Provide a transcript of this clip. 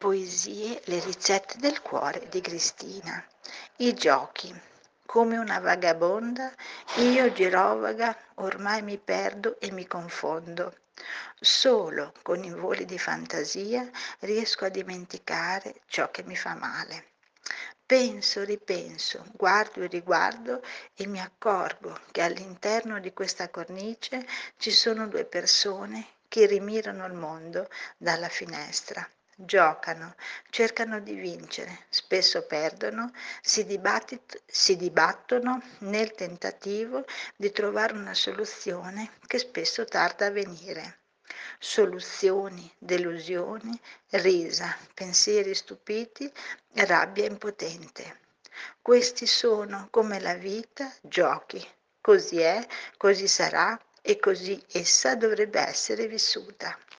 Poesie, le ricette del cuore di Cristina. I giochi. Come una vagabonda, io girovaga, ormai mi perdo e mi confondo. Solo con i voli di fantasia riesco a dimenticare ciò che mi fa male. Penso, ripenso, guardo e riguardo e mi accorgo che all'interno di questa cornice ci sono due persone che rimirano il mondo dalla finestra. Giocano, cercano di vincere, spesso perdono, si, si dibattono nel tentativo di trovare una soluzione che spesso tarda a venire. Soluzioni, delusioni, risa, pensieri stupiti, rabbia impotente. Questi sono come la vita giochi. Così è, così sarà e così essa dovrebbe essere vissuta.